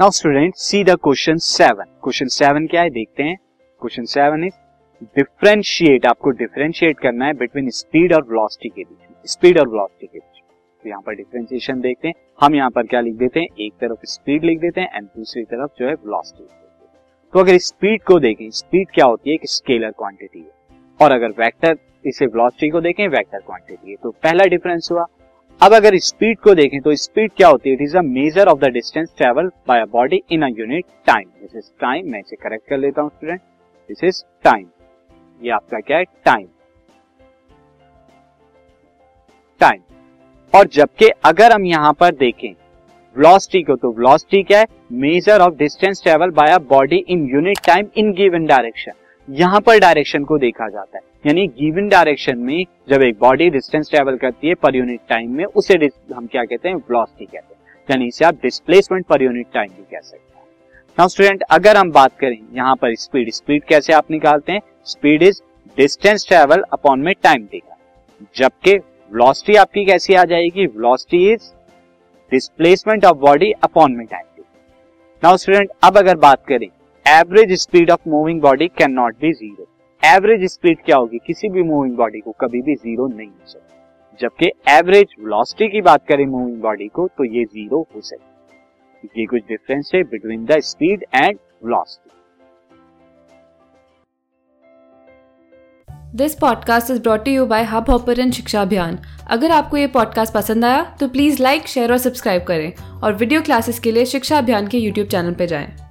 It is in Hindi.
Now student see the question seven question seven क्या है? देखते हैं. क्वेश्चन सेवन इज़ डिफ्रेंशिएट आपको डिफ्रेंशिएट करना है बिटवीन स्पीड और वेलोसिटी के बीच स्पीड और वेलोसिटी के बीच तो यहाँ पर डिफ्रेंशिएशन देखते हैं. हम यहाँ पर क्या लिख देते हैं? एक तरफ़ स्पीड लिख देते हैं एंड दूसरी तरफ़ जो है वेलोसिटी तो अगर स्पीड को देखें स्पीड क्या होती है? एक स्केलर क्वांटिटी है. और अगर वेक्टर इसे वेलोसिटी को देखें वेक्टर क्वांटिटी है. तो पहला डिफरेंस हुआ अब अगर स्पीड को देखें तो स्पीड क्या होती है? It is a measure of the distance travel by a body in a unit time this is time मैं इसे करेक्ट कर लेता हूँ स्टूडेंट दिस इज़ टाइम ये आपका क्या है? टाइम टाइम और जबकि अगर हम यहाँ पर देखें वेलोसिटी को तो वेलोसिटी क्या है? Measure of distance travel by a body in unit time in given direction यहाँ पर डायरेक्शन को देखा जाता है। यानी गिवन डायरेक्शन में जब एक बॉडी डिस्टेंस ट्रेवल करती है पर यूनिट टाइम में, उसे हम क्या कहते हैं? वेलोसिटी कहते हैं। यानी इसे आप डिस्प्लेसमेंट पर यूनिट टाइम भी कह सकते हैं। नाउ स्टूडेंट अगर हम बात करें, यहाँ पर स्पीड स्पीड कैसे आप निकालते हैं? Speed is distance travel upon में टाइम देगा जबकि वेलोसिटी आपकी कैसी आ जाएगी? Velocity is displacement of body upon में टाइम देगा नाउ स्टूडेंट अब अगर बात करें average speed of moving body can not be zero average speed क्या होगी? किसी भी मूविंग बॉडी को कभी भी ज़ीरो नहीं हो सकती। जबकि एवरेज वेलोसिटी की बात करें मूविंग बॉडी को तो ये ज़ीरो हो सकती ये कुछ डिफरेंस है between the speed and velocity this podcast is brought you by Hub Hopper Shiksha Abhiyan अगर आपको ये पॉडकास्ट पसंद आया तो प्लीज़ लाइक शेयर और सब्सक्राइब करें। और वीडियो क्लासेस के लिए शिक्षा अभियान के यूट्यूब चैनल पर जाएँ।